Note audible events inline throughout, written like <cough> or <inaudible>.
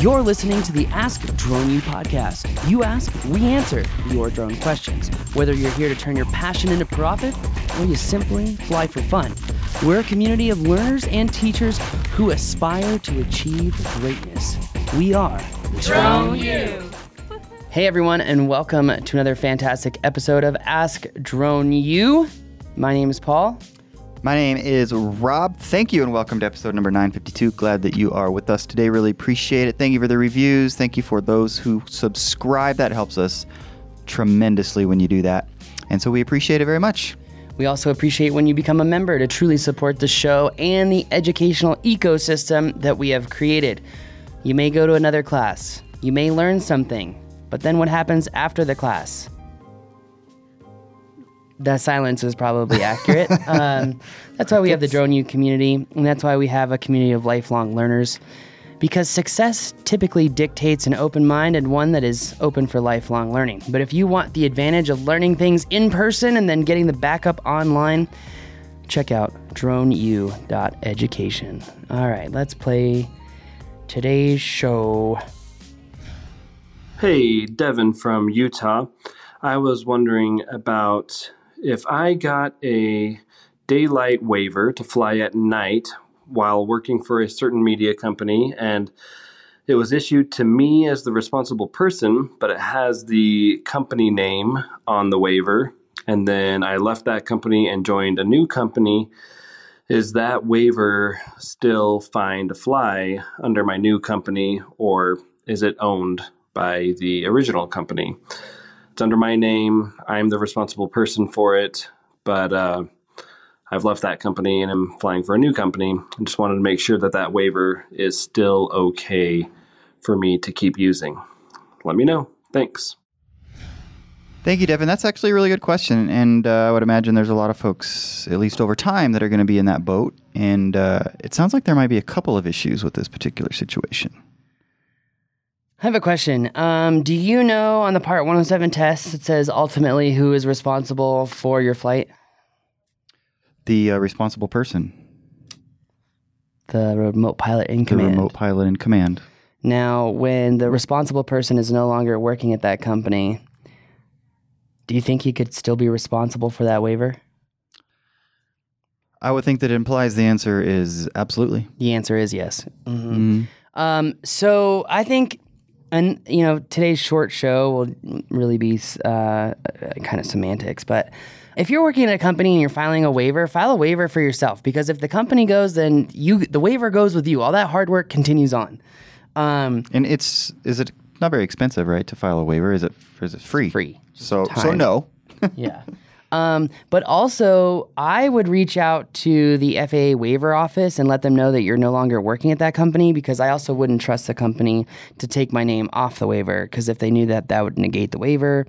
You're listening to the Ask Drone U podcast. You ask, we answer your drone questions. Whether you're here to turn your passion into profit or you simply fly for fun, we're a community of learners and teachers who aspire to achieve greatness. We are Drone U. Hey everyone, and welcome to another fantastic episode of Ask Drone U. My name is Paul. My name is Rob. Thank you and welcome to episode number 952. Glad that you are with us today. Really appreciate it. Thank you for the reviews. Thank you for those who subscribe. That helps us tremendously when you do that. And so we appreciate it very much. We also appreciate when you become a member to truly support the show and the educational ecosystem that we have created. You may go to another class, you may learn something, but then what happens after the class? That silence is probably accurate. <laughs> um, that's why we have the Drone U community, and that's why we have a community of lifelong learners. Because success typically dictates an open mind and one that is open for lifelong learning. But if you want the advantage of learning things in person and then getting the backup online, check out droneu.education. All right, let's play today's show. Hey, Devin from Utah. I was wondering about if I got a daylight waiver to fly at night while working for a certain media company and it was issued to me as the responsible person, but it has the company name on the waiver. And then I left that company and joined a new company. Is that waiver still fine to fly under my new company, or is it owned by the original company? It's under my name. I'm the responsible person for it, but uh, I've left that company and I'm flying for a new company. I just wanted to make sure that that waiver is still okay for me to keep using. Let me know. Thanks. Thank you, Devin. That's actually a really good question. And uh, I would imagine there's a lot of folks, at least over time, that are going to be in that boat. And uh, it sounds like there might be a couple of issues with this particular situation. I have a question. Um, do you know on the Part 107 test it says ultimately who is responsible for your flight? The uh, responsible person, The remote pilot in command. the remote pilot in command. Now, when the responsible person is no longer working at that company, do you think he could still be responsible for that waiver? I would think that it implies the answer is absolutely. The answer is yes. Mhm. Mm. Um, so I think, and you know, today's short show will really be uh, kind of semantics, but if you're working at a company and you're filing a waiver, file a waiver for yourself because if the company goes, then you the waiver goes with you. All that hard work continues on. Um, And it's is it not very expensive, right, to file a waiver? Is it is it free? free. So so no. yeah. <laughs> Um, but also, I would reach out to the FAA waiver office and let them know that you're no longer working at that company because I also wouldn't trust the company to take my name off the waiver because if they knew that that would negate the waiver,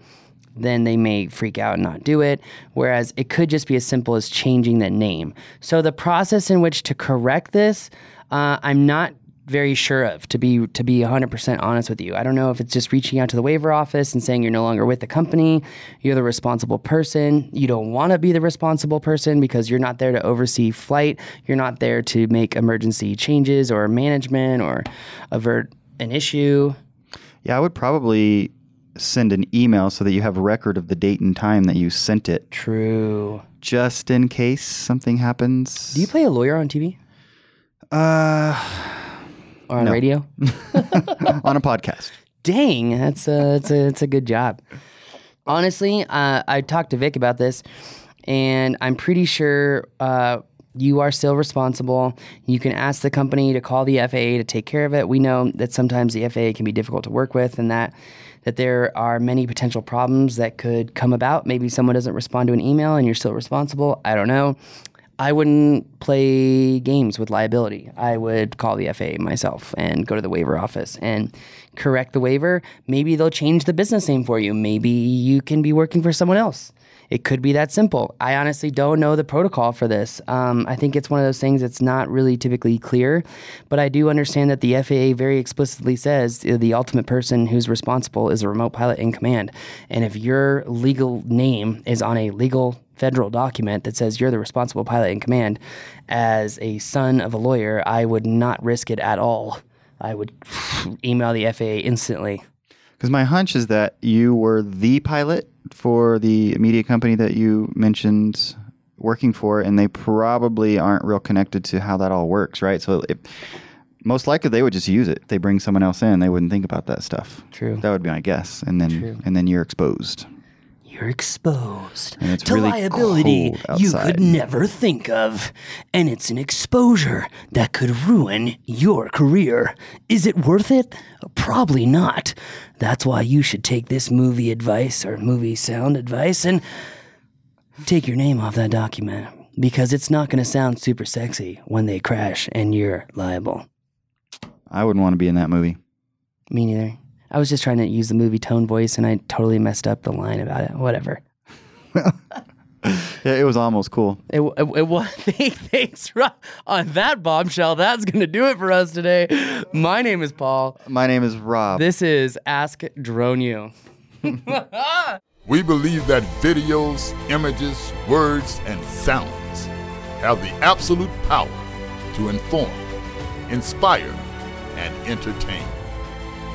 then they may freak out and not do it. Whereas it could just be as simple as changing the name. So the process in which to correct this, uh, I'm not very sure of to be to be 100% honest with you. I don't know if it's just reaching out to the waiver office and saying you're no longer with the company, you're the responsible person. You don't want to be the responsible person because you're not there to oversee flight, you're not there to make emergency changes or management or avert an issue. Yeah, I would probably send an email so that you have a record of the date and time that you sent it, True. just in case something happens. Do you play a lawyer on TV uh, or on No. radio? <laughs> on a podcast? Dang, that's a that's a that's a good job. Honestly, uh, I talked to Vic about this, and I'm pretty sure uh, you are still responsible. You can ask the company to call the FAA to take care of it. We know that sometimes the FAA can be difficult to work with, and that that there are many potential problems that could come about. Maybe someone doesn't respond to an email, and you're still responsible. I don't know. I wouldn't play games with liability. I would call the FAA myself and go to the waiver office and correct the waiver. Maybe they'll change the business name for you. Maybe you can be working for someone else. It could be that simple. I honestly don't know the protocol for this. Um, I think it's one of those things that's not really typically clear, but I do understand that the FAA very explicitly says the ultimate person who's responsible is a remote pilot in command. And if your legal name is on a legal federal document that says you're the responsible pilot in command, as a son of a lawyer, I would not risk it at all I would <sighs> email the FAA instantly. Because my hunch is that you were the pilot for the media company that you mentioned working for, and they probably aren't real connected to how that all works, right? So, if, most likely they would just use it. If they bring someone else in, they wouldn't think about that stuff. True. That would be my guess, and then True. and then you're exposed. You're exposed to really liability you could never think of. And it's an exposure that could ruin your career. Is it worth it? Probably not. That's why you should take this movie advice or movie sound advice and take your name off that document because it's not going to sound super sexy when they crash and you're liable. I wouldn't want to be in that movie. Me neither. I was just trying to use the movie tone voice and I totally messed up the line about it. Whatever. <laughs> Yeah, it was almost cool. It, it, it was. <laughs> Thanks, Rob. On that bombshell, that's going to do it for us today. My name is Paul. My name is Rob. This is Ask Drone U. <laughs> We believe that videos, images, words, and sounds have the absolute power to inform, inspire, and entertain.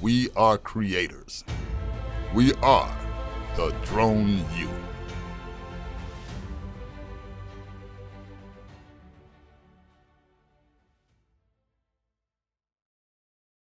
We are creators. We are the Drone U.